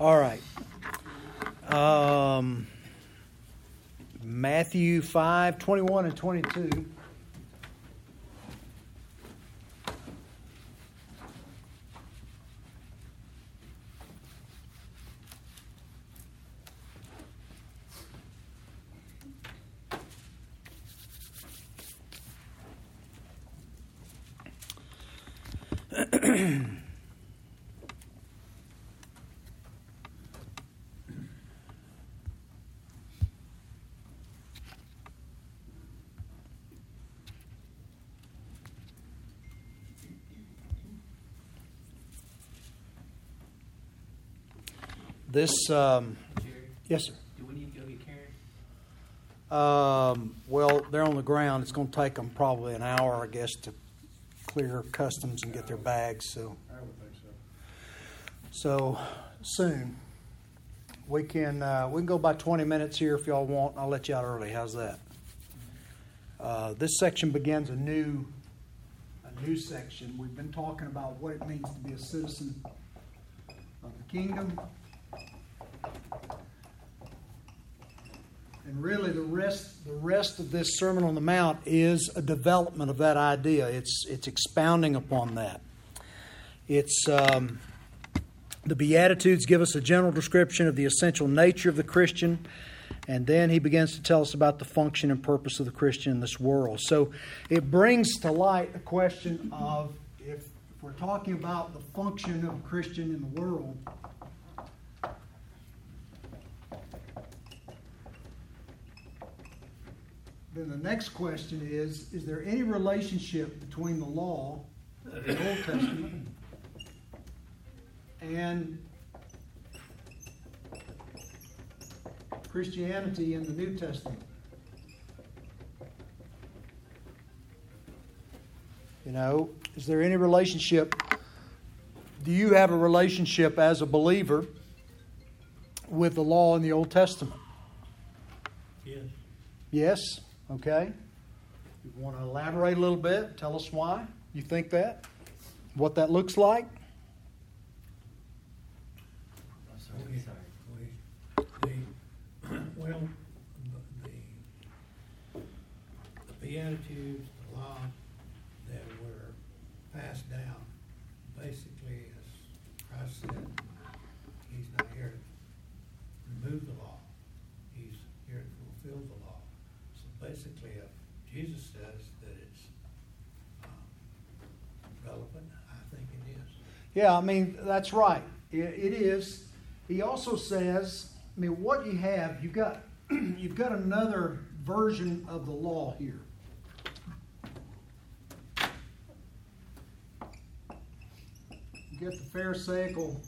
All right. Um, Matthew 5 21 and 22. This, um, yes, sir. do we need to go get Karen? Um, well, they're on the ground. It's going to take them probably an hour, I guess, to clear customs and get their bags. So, I would think so. so soon we can uh, we can go by 20 minutes here if y'all want. I'll let you out early. How's that? Uh, this section begins a new a new section. We've been talking about what it means to be a citizen of the kingdom. And really, the rest the rest of this Sermon on the Mount is a development of that idea. It's it's expounding upon that. It's um, the Beatitudes give us a general description of the essential nature of the Christian, and then he begins to tell us about the function and purpose of the Christian in this world. So it brings to light the question of if, if we're talking about the function of a Christian in the world, then the next question is Is there any relationship between the law of the Old Testament and Christianity in the New Testament? You know, is there any relationship? Do you have a relationship as a believer with the law in the Old Testament? Yes. Yes? Okay. You want to elaborate a little bit? Tell us why you think that? What that looks like? Sorry. The, well, the, the Beatitudes, the law that were passed down, basically, as Christ said, he's not here to remove the law. He's here to fulfill the law. So Jesus says that it's um, relevant, I think it is. Yeah, I mean, that's right. It, it is. He also says, I mean, what you have, you've got, you've got another version of the law here. You get the Pharisaical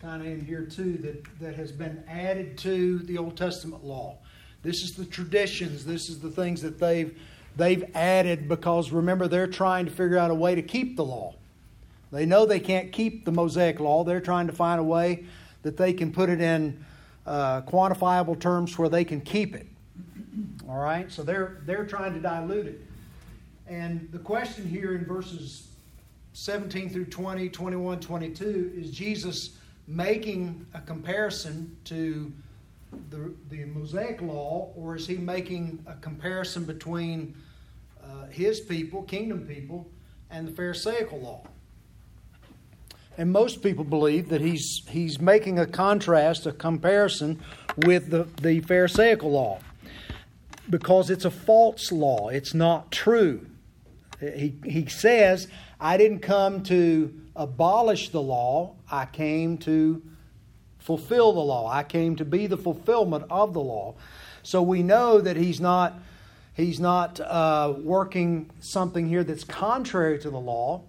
kind of in here too that, that has been added to the Old Testament law. This is the traditions. This is the things that they've they've added because remember they're trying to figure out a way to keep the law. They know they can't keep the Mosaic law. They're trying to find a way that they can put it in uh, quantifiable terms where they can keep it. All right, so they're they're trying to dilute it. And the question here in verses 17 through 20, 21, 22 is Jesus making a comparison to the, the Mosaic law, or is he making a comparison between uh, his people, kingdom people, and the Pharisaical law? And most people believe that he's, he's making a contrast, a comparison with the, the Pharisaical law because it's a false law. It's not true. He, he says, I didn't come to abolish the law, I came to fulfill the law. I came to be the fulfillment of the law. So we know that he's not, he's not uh, working something here that's contrary to the law.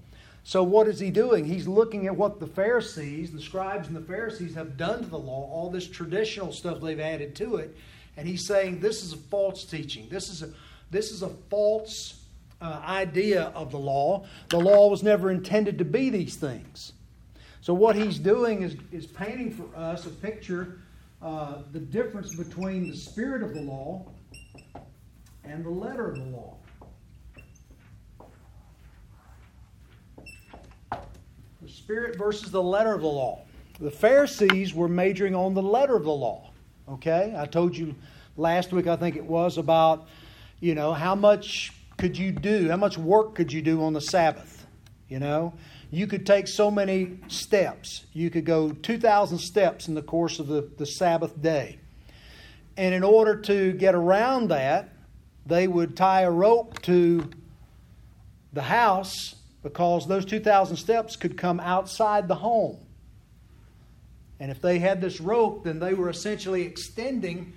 So what is he doing? He's looking at what the Pharisees, the scribes and the Pharisees have done to the law, all this traditional stuff they've added to it, and he's saying this is a false teaching. This is a this is a false uh, idea of the law. The law was never intended to be these things. So what he's doing is, is painting for us a picture, uh, the difference between the spirit of the law and the letter of the law. The Spirit versus the letter of the law. The Pharisees were majoring on the letter of the law. Okay? I told you last week, I think it was, about, you know, how much could you do? How much work could you do on the Sabbath? You know? You could take so many steps. You could go 2,000 steps in the course of the, the Sabbath day. And in order to get around that, they would tie a rope to the house because those 2,000 steps could come outside the home. And if they had this rope, then they were essentially extending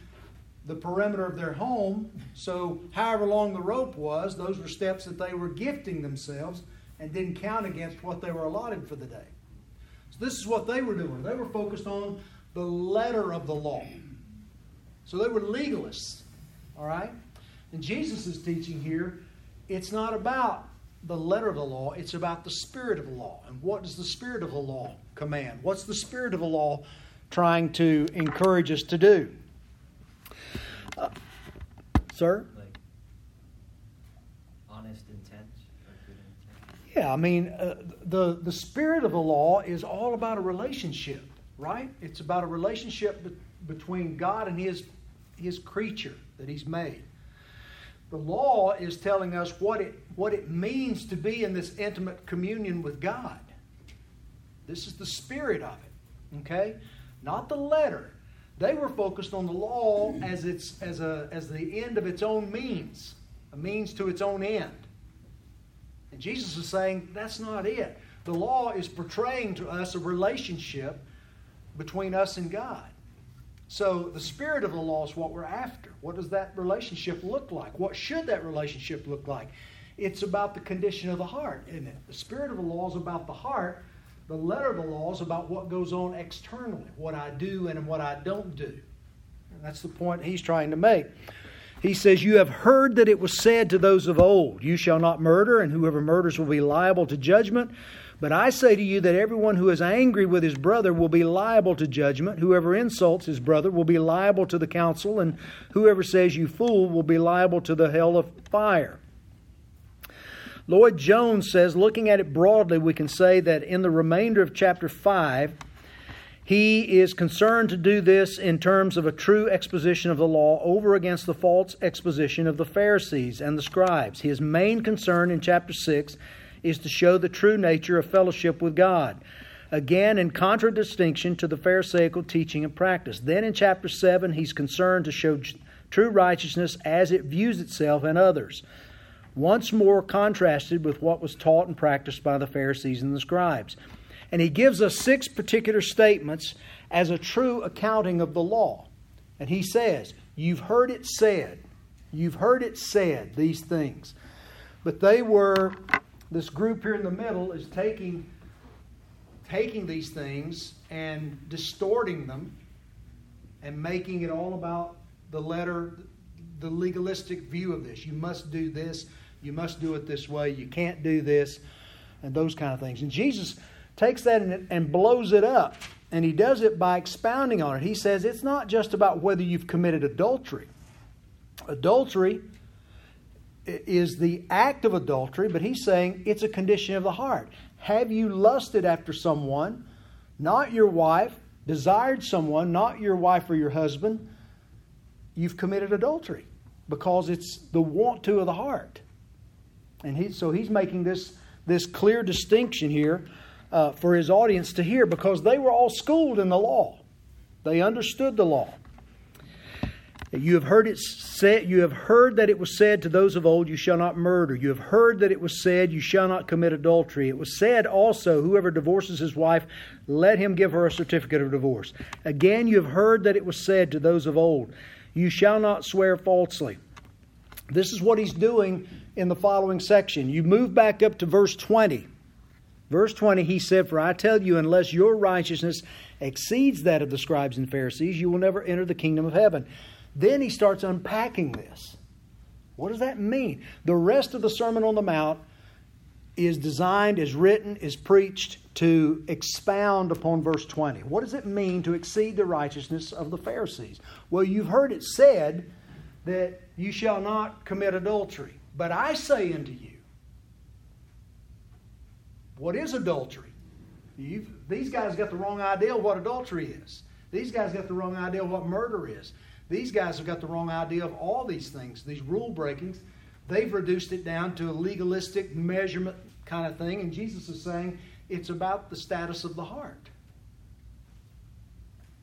the perimeter of their home. So, however long the rope was, those were steps that they were gifting themselves and didn't count against what they were allotted for the day. So, this is what they were doing. They were focused on the letter of the law. So, they were legalists. All right? And Jesus is teaching here it's not about the letter of the law, it's about the spirit of the law. And what does the spirit of the law command? What's the spirit of the law trying to encourage us to do? Sir? Like honest intent intent. Yeah, I mean, uh, the, the spirit of the law is all about a relationship, right? It's about a relationship be- between God and his, his creature that He's made. The law is telling us what it, what it means to be in this intimate communion with God. This is the spirit of it, okay? Not the letter. They were focused on the law as, its, as, a, as the end of its own means, a means to its own end. And Jesus is saying that's not it. The law is portraying to us a relationship between us and God. So the spirit of the law is what we're after. What does that relationship look like? What should that relationship look like? It's about the condition of the heart, isn't it? The spirit of the law is about the heart. The letter of the law is about what goes on externally, what I do and what I don't do. And that's the point he's trying to make. He says, You have heard that it was said to those of old, You shall not murder, and whoever murders will be liable to judgment. But I say to you that everyone who is angry with his brother will be liable to judgment. Whoever insults his brother will be liable to the council, and whoever says, You fool, will be liable to the hell of fire. Lloyd Jones says, looking at it broadly, we can say that in the remainder of chapter 5, he is concerned to do this in terms of a true exposition of the law over against the false exposition of the Pharisees and the scribes. His main concern in chapter 6 is to show the true nature of fellowship with God. Again, in contradistinction to the Pharisaical teaching and practice. Then in chapter 7, he's concerned to show true righteousness as it views itself and others once more contrasted with what was taught and practiced by the Pharisees and the scribes. And he gives us six particular statements as a true accounting of the law. And he says, You've heard it said, you've heard it said, these things. But they were, this group here in the middle is taking, taking these things and distorting them and making it all about the letter, the legalistic view of this. You must do this, you must do it this way, you can't do this, and those kind of things. And Jesus takes that and, and blows it up, and he does it by expounding on it. He says it's not just about whether you've committed adultery. Adultery is the act of adultery, but he's saying it's a condition of the heart. Have you lusted after someone, not your wife, desired someone, not your wife or your husband? You've committed adultery because it's the want to of the heart. And he, so he's making this, this clear distinction here uh, for his audience to hear because they were all schooled in the law. They understood the law. You have heard it said, you have heard that it was said to those of old, you shall not murder. You have heard that it was said, you shall not commit adultery. It was said also, whoever divorces his wife, let him give her a certificate of divorce. Again, you have heard that it was said to those of old, you shall not swear falsely. This is what he's doing in the following section. You move back up to verse 20. Verse 20, he said, For I tell you, unless your righteousness exceeds that of the scribes and Pharisees, you will never enter the kingdom of heaven. Then he starts unpacking this. What does that mean? The rest of the Sermon on the Mount is designed, is written, is preached to expound upon verse 20. What does it mean to exceed the righteousness of the Pharisees? Well, you've heard it said that you shall not commit adultery. But I say unto you, what is adultery? You've, these guys got the wrong idea of what adultery is. These guys got the wrong idea of what murder is. These guys have got the wrong idea of all these things, these rule breakings. They've reduced it down to a legalistic measurement kind of thing, and Jesus is saying it's about the status of the heart.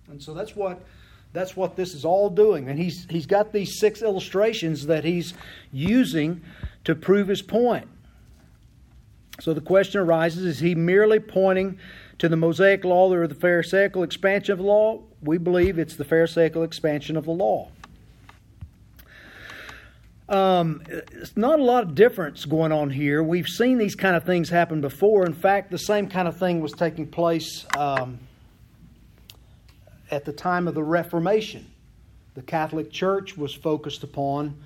And so that's what that's what this is all doing. And he's he's got these six illustrations that he's using to prove his point. So the question arises is he merely pointing to the Mosaic law or the Pharisaical expansion of the law? We believe it's the Pharisaical expansion of the law. Um, it's not a lot of difference going on here. We've seen these kind of things happen before. In fact, the same kind of thing was taking place um, at the time of the Reformation. The Catholic Church was focused upon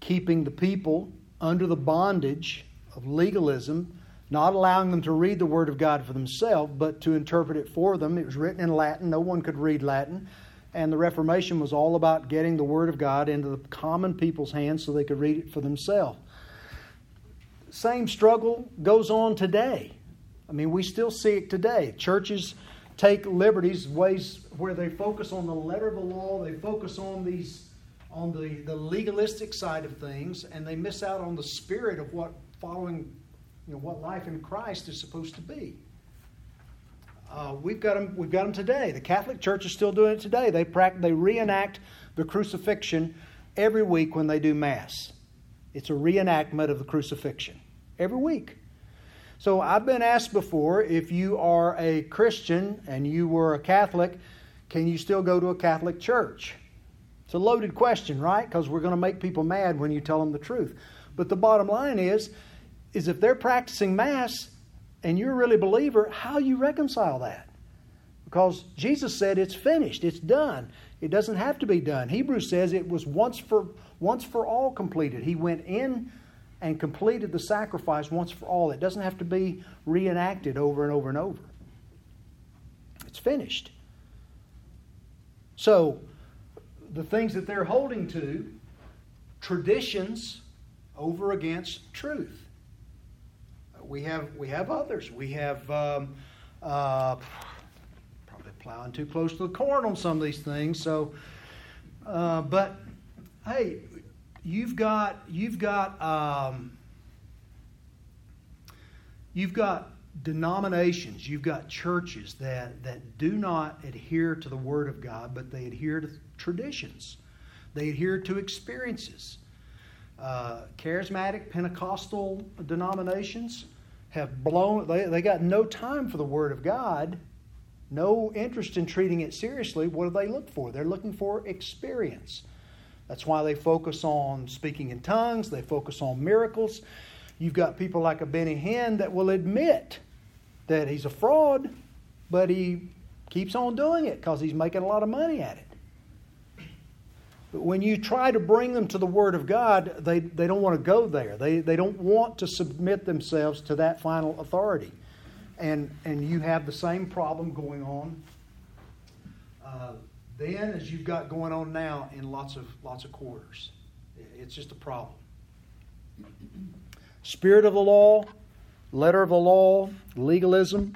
keeping the people under the bondage of legalism not allowing them to read the Word of God for themselves, but to interpret it for them. It was written in Latin, no one could read Latin. And the Reformation was all about getting the Word of God into the common people's hands so they could read it for themselves. Same struggle goes on today. I mean, we still see it today. Churches take liberties, ways where they focus on the letter of the law, they focus on these on the, the legalistic side of things, and they miss out on the spirit of what following you know, what life in Christ is supposed to be. Uh, we've got them. We've got them today. The Catholic Church is still doing it today. They practice, They reenact the crucifixion every week when they do Mass. It's a reenactment of the crucifixion every week. So I've been asked before if you are a Christian and you were a Catholic, can you still go to a Catholic church? It's a loaded question, right? Because we're going to make people mad when you tell them the truth. But the bottom line is is if they're practicing Mass and you're really a believer, how you reconcile that? Because Jesus said it's finished, it's done. It doesn't have to be done. Hebrews says it was once for once for all completed. He went in and completed the sacrifice once for all. It doesn't have to be reenacted over and over and over. It's finished. So, the things that they're holding to, traditions over against truth we have we have others. We have um, uh, probably plowing too close to the corn on some of these things. So, uh, but hey, you've got you've got um, you've got denominations, you've got churches that that do not adhere to the Word of God, but they adhere to traditions. They adhere to experiences. Uh, charismatic Pentecostal denominations have blown, they, they got no time for the Word of God, no interest in treating it seriously. What do they look for? They're looking for experience. That's why they focus on speaking in tongues, they focus on miracles. You've got people like a Benny Hinn that will admit that he's a fraud, but he keeps on doing it because he's making a lot of money at it. But when you try to bring them to the Word of God, they, they don't want to go there. They, they don't want to submit themselves to that final authority. And, and you have the same problem going on uh, then as you've got going on now in lots of, lots of quarters. It's just a problem. Spirit of the law, letter of the law, legalism.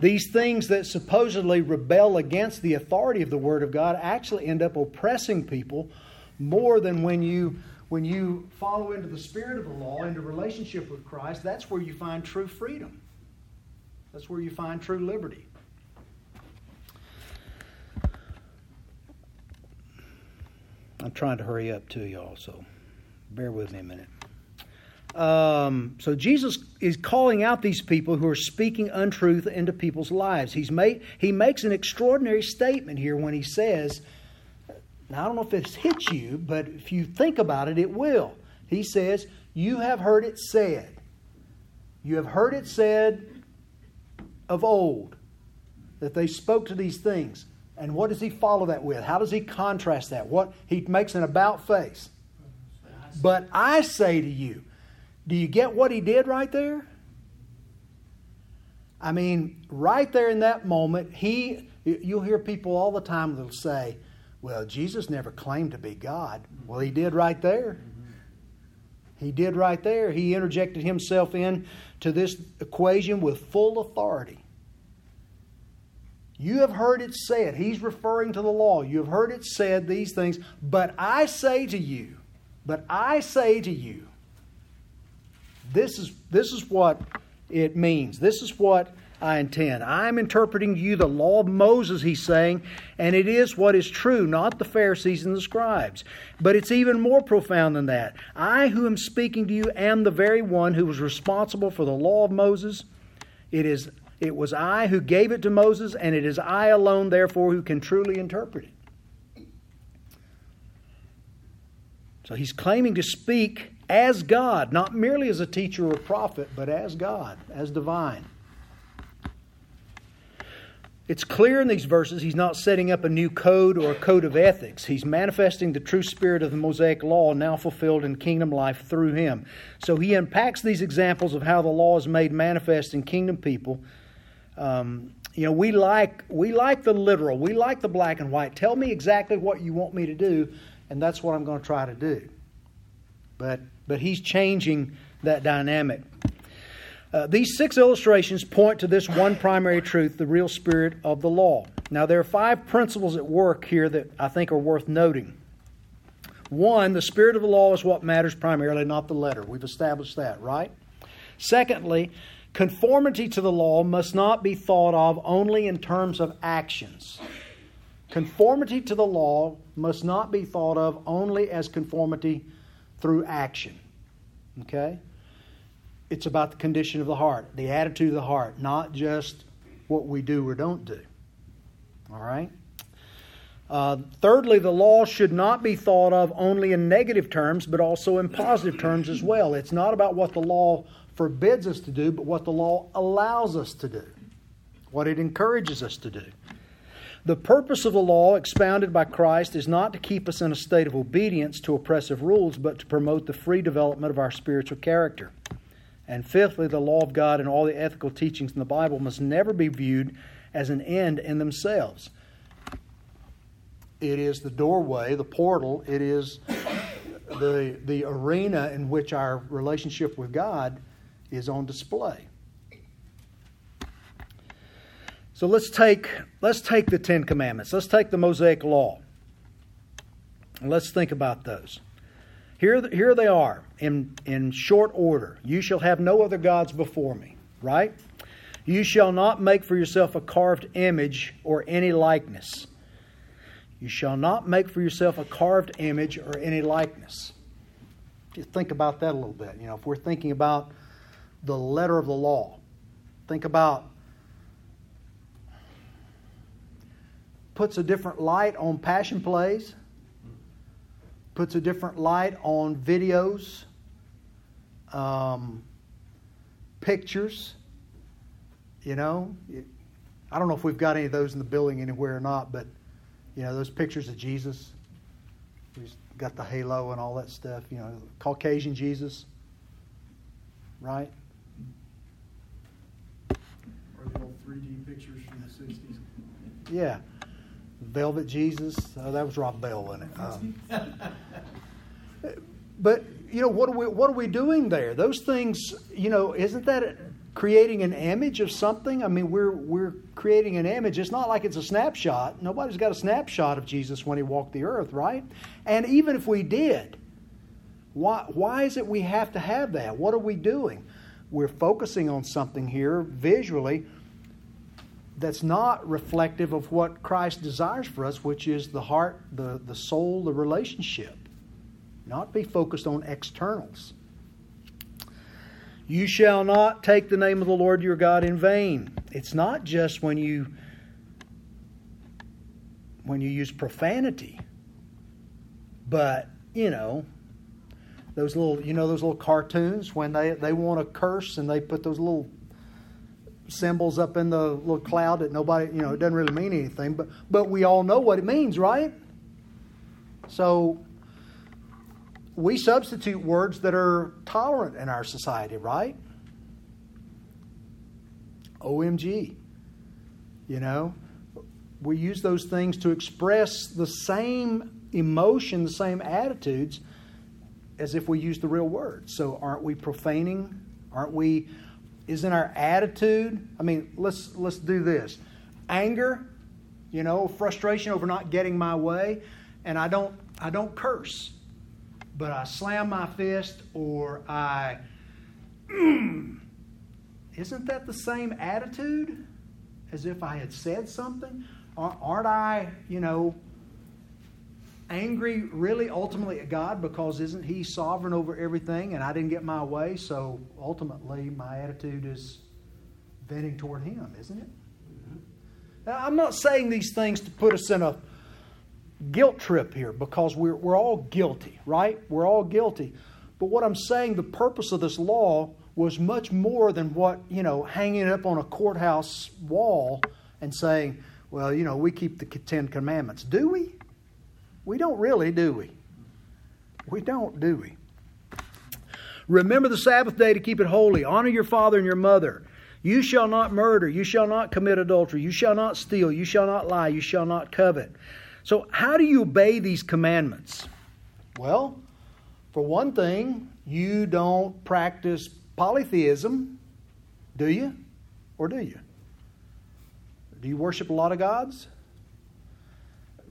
These things that supposedly rebel against the authority of the Word of God actually end up oppressing people more than when you when you follow into the spirit of the law, into relationship with Christ, that's where you find true freedom. That's where you find true liberty. I'm trying to hurry up too, y'all, so bear with me a minute. Um, so Jesus is calling out these people who are speaking untruth into people's lives. He's made, he makes an extraordinary statement here when he says, now I don't know if this hits you, but if you think about it, it will. He says, You have heard it said. You have heard it said of old that they spoke to these things. And what does he follow that with? How does he contrast that? What he makes an about face. But I say to you, do you get what he did right there? I mean, right there in that moment, he you'll hear people all the time that'll say, Well, Jesus never claimed to be God. Well, he did right there. He did right there. He interjected himself in to this equation with full authority. You have heard it said, he's referring to the law. You have heard it said these things, but I say to you, but I say to you, this is, this is what it means. This is what I intend. I'm interpreting to you the law of Moses, he's saying, and it is what is true, not the Pharisees and the scribes. But it's even more profound than that. I, who am speaking to you, am the very one who was responsible for the law of Moses. It is it was I who gave it to Moses, and it is I alone, therefore, who can truly interpret it. So he's claiming to speak as God, not merely as a teacher or prophet, but as God, as divine. It's clear in these verses he's not setting up a new code or a code of ethics. He's manifesting the true spirit of the Mosaic law now fulfilled in kingdom life through him. So he unpacks these examples of how the law is made manifest in kingdom people. Um, you know, we like we like the literal, we like the black and white. Tell me exactly what you want me to do, and that's what I'm going to try to do. But but he's changing that dynamic. Uh, these six illustrations point to this one primary truth the real spirit of the law. Now, there are five principles at work here that I think are worth noting. One, the spirit of the law is what matters primarily, not the letter. We've established that, right? Secondly, conformity to the law must not be thought of only in terms of actions. Conformity to the law must not be thought of only as conformity through action. Okay? It's about the condition of the heart, the attitude of the heart, not just what we do or don't do. All right? Uh, thirdly, the law should not be thought of only in negative terms, but also in positive terms as well. It's not about what the law forbids us to do, but what the law allows us to do, what it encourages us to do. The purpose of the law expounded by Christ is not to keep us in a state of obedience to oppressive rules, but to promote the free development of our spiritual character. And fifthly, the law of God and all the ethical teachings in the Bible must never be viewed as an end in themselves. It is the doorway, the portal, it is the, the arena in which our relationship with God is on display. So let's take, let's take the Ten Commandments. Let's take the Mosaic Law. Let's think about those. Here, here they are in, in short order. You shall have no other gods before me, right? You shall not make for yourself a carved image or any likeness. You shall not make for yourself a carved image or any likeness. Just think about that a little bit. You know, if we're thinking about the letter of the law, think about puts a different light on passion plays puts a different light on videos, um, pictures. You know, I don't know if we've got any of those in the building anywhere or not, but you know, those pictures of Jesus. He's got the halo and all that stuff. You know, Caucasian Jesus, right? Or the old 3D pictures from the 60s. Yeah. Velvet Jesus. Oh, that was Rob Bell, wasn't it? Um, but you know what are we what are we doing there? Those things, you know, isn't that creating an image of something? I mean, we're we're creating an image. It's not like it's a snapshot. Nobody's got a snapshot of Jesus when he walked the earth, right? And even if we did, why why is it we have to have that? What are we doing? We're focusing on something here visually that's not reflective of what Christ desires for us, which is the heart, the, the soul, the relationship. Not be focused on externals. You shall not take the name of the Lord your God in vain. It's not just when you when you use profanity, but you know, those little you know those little cartoons when they, they want to curse and they put those little symbols up in the little cloud that nobody, you know, it doesn't really mean anything, but but we all know what it means, right? So we substitute words that are tolerant in our society, right? OMG. You know, we use those things to express the same emotion, the same attitudes as if we use the real words. So aren't we profaning? Aren't we isn't our attitude? I mean, let's let's do this. anger, you know, frustration over not getting my way, and I don't I don't curse, but I slam my fist or I. Isn't that the same attitude as if I had said something? Aren't I, you know, angry really ultimately at God because isn't He sovereign over everything and I didn't get my way? So ultimately, my attitude is venting toward Him, isn't it? Now, I'm not saying these things to put us in a guilt trip here because we're, we're all guilty, right? We're all guilty. But what I'm saying, the purpose of this law was much more than what, you know, hanging it up on a courthouse wall and saying, well, you know, we keep the Ten Commandments. Do we? We don't really, do we? We don't, do we? Remember the Sabbath day to keep it holy. Honor your father and your mother. You shall not murder. You shall not commit adultery. You shall not steal. You shall not lie. You shall not covet. So, how do you obey these commandments? Well, for one thing, you don't practice polytheism, do you? Or do you? Do you worship a lot of gods?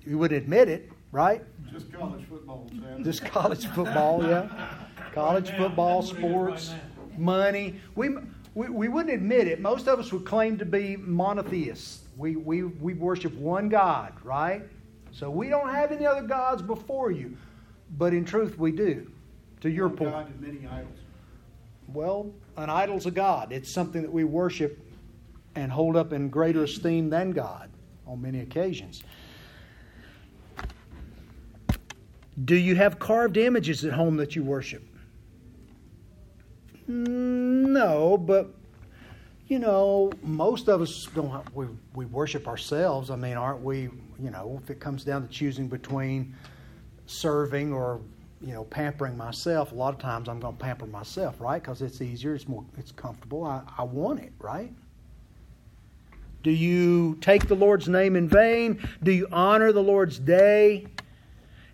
You would admit it, right? Just college football. Just college football, yeah. College football, sports, money. We, we, we wouldn't admit it. Most of us would claim to be monotheists. We, we, we worship one God, right? So we don't have any other gods before you. But in truth, we do, to your One point. God and many idols. Well, an idol's a God. It's something that we worship and hold up in greater esteem than God on many occasions. Do you have carved images at home that you worship? Mm, no, but you know, most of us don't. We we worship ourselves. I mean, aren't we? You know, if it comes down to choosing between serving or you know pampering myself, a lot of times I'm going to pamper myself, right? Because it's easier, it's more, it's comfortable. I, I want it, right? Do you take the Lord's name in vain? Do you honor the Lord's day?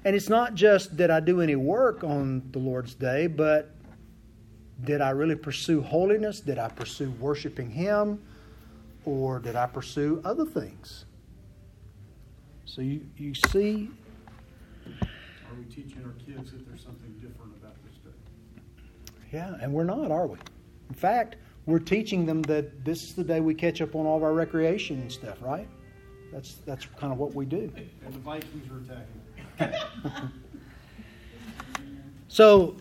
And it's not just that I do any work on the Lord's day, but did I really pursue holiness? Did I pursue worshiping Him? Or did I pursue other things? So you, you see, Are we teaching our kids that there's something different about this day? yeah, and we're not, are we? In fact, we're teaching them that this is the day we catch up on all of our recreation and stuff, right? That's that's kind of what we do. And the Vikings are attacking. So,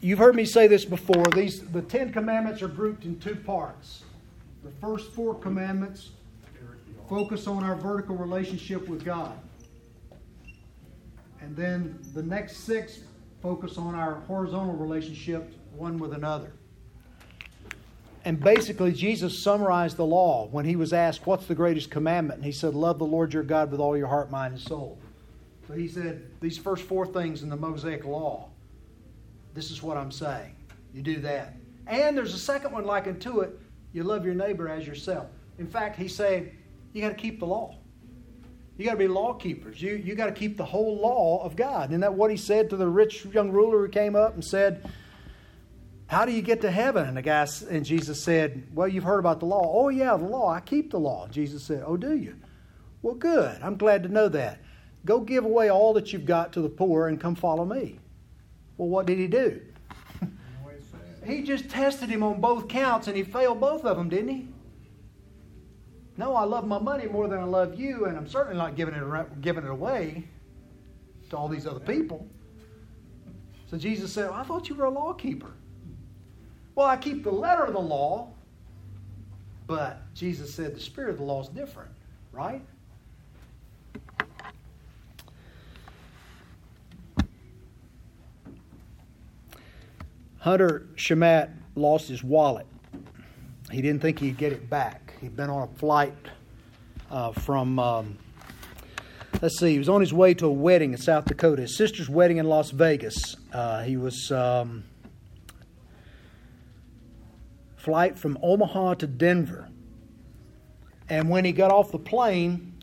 you've heard me say this before. These the Ten Commandments are grouped in two parts. The first four commandments focus on our vertical relationship with God, and then the next six focus on our horizontal relationship one with another. And basically, Jesus summarized the law when he was asked, What's the greatest commandment? And he said, Love the Lord your God with all your heart, mind, and soul. He said, These first four things in the Mosaic law, this is what I'm saying. You do that. And there's a second one like unto it you love your neighbor as yourself. In fact, he's saying, You got to keep the law. You got to be law keepers. You, you got to keep the whole law of God. Isn't that what he said to the rich young ruler who came up and said, how do you get to heaven? And the guy and Jesus said, Well, you've heard about the law. Oh yeah, the law. I keep the law. Jesus said, Oh, do you? Well, good. I'm glad to know that. Go give away all that you've got to the poor and come follow me. Well, what did he do? he just tested him on both counts and he failed both of them, didn't he? No, I love my money more than I love you, and I'm certainly not giving it giving it away to all these other people. So Jesus said, well, I thought you were a law keeper. Well, I keep the letter of the law, but Jesus said the spirit of the law is different, right? Hunter Shamat lost his wallet. He didn't think he'd get it back. He'd been on a flight uh, from, um, let's see, he was on his way to a wedding in South Dakota, his sister's wedding in Las Vegas. Uh, he was. Um, flight from Omaha to Denver. And when he got off the plane,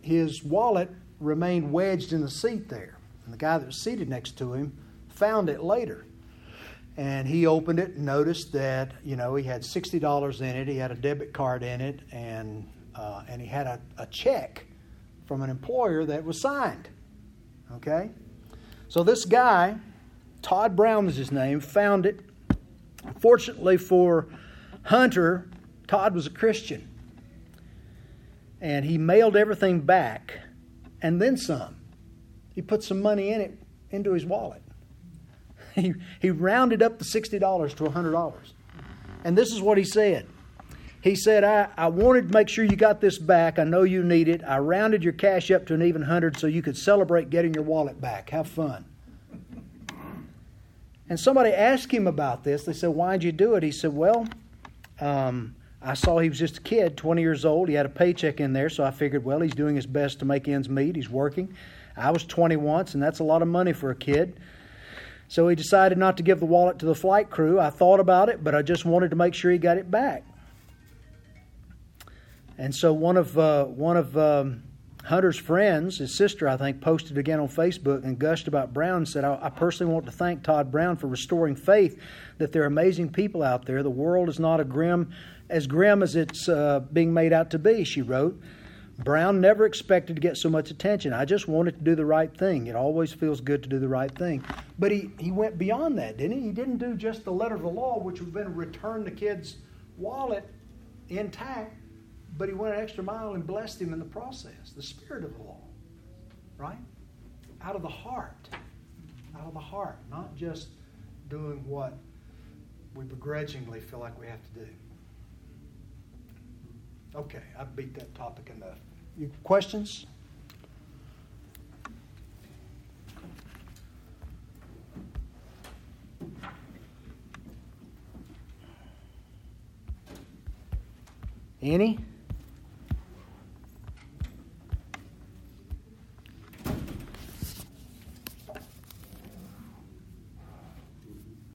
his wallet remained wedged in the seat there. And the guy that was seated next to him found it later. And he opened it and noticed that, you know, he had $60 in it, he had a debit card in it, and uh, and he had a, a check from an employer that was signed. Okay? So this guy, Todd Brown is his name, found it. Fortunately for Hunter, Todd was a Christian. And he mailed everything back and then some. He put some money in it into his wallet. He, he rounded up the $60 to $100. And this is what he said. He said, I, I wanted to make sure you got this back. I know you need it. I rounded your cash up to an even hundred so you could celebrate getting your wallet back. Have fun. And somebody asked him about this. They said, Why'd you do it? He said, Well, um, I saw he was just a kid, 20 years old. He had a paycheck in there, so I figured, well, he's doing his best to make ends meet. He's working. I was 20 once, and that's a lot of money for a kid. So he decided not to give the wallet to the flight crew. I thought about it, but I just wanted to make sure he got it back. And so one of uh, one of um, Hunter's friends, his sister, I think, posted again on Facebook and gushed about Brown and said, I, I personally want to thank Todd Brown for restoring faith that there are amazing people out there. The world is not grim, as grim as it's uh, being made out to be, she wrote. Brown never expected to get so much attention. I just wanted to do the right thing. It always feels good to do the right thing. But he, he went beyond that, didn't he? He didn't do just the letter of the law, which would have been return the kid's wallet intact, but he went an extra mile and blessed him in the process. The spirit of the law, right? Out of the heart. Out of the heart, not just doing what we begrudgingly feel like we have to do. Okay, I beat that topic enough. Questions? Any?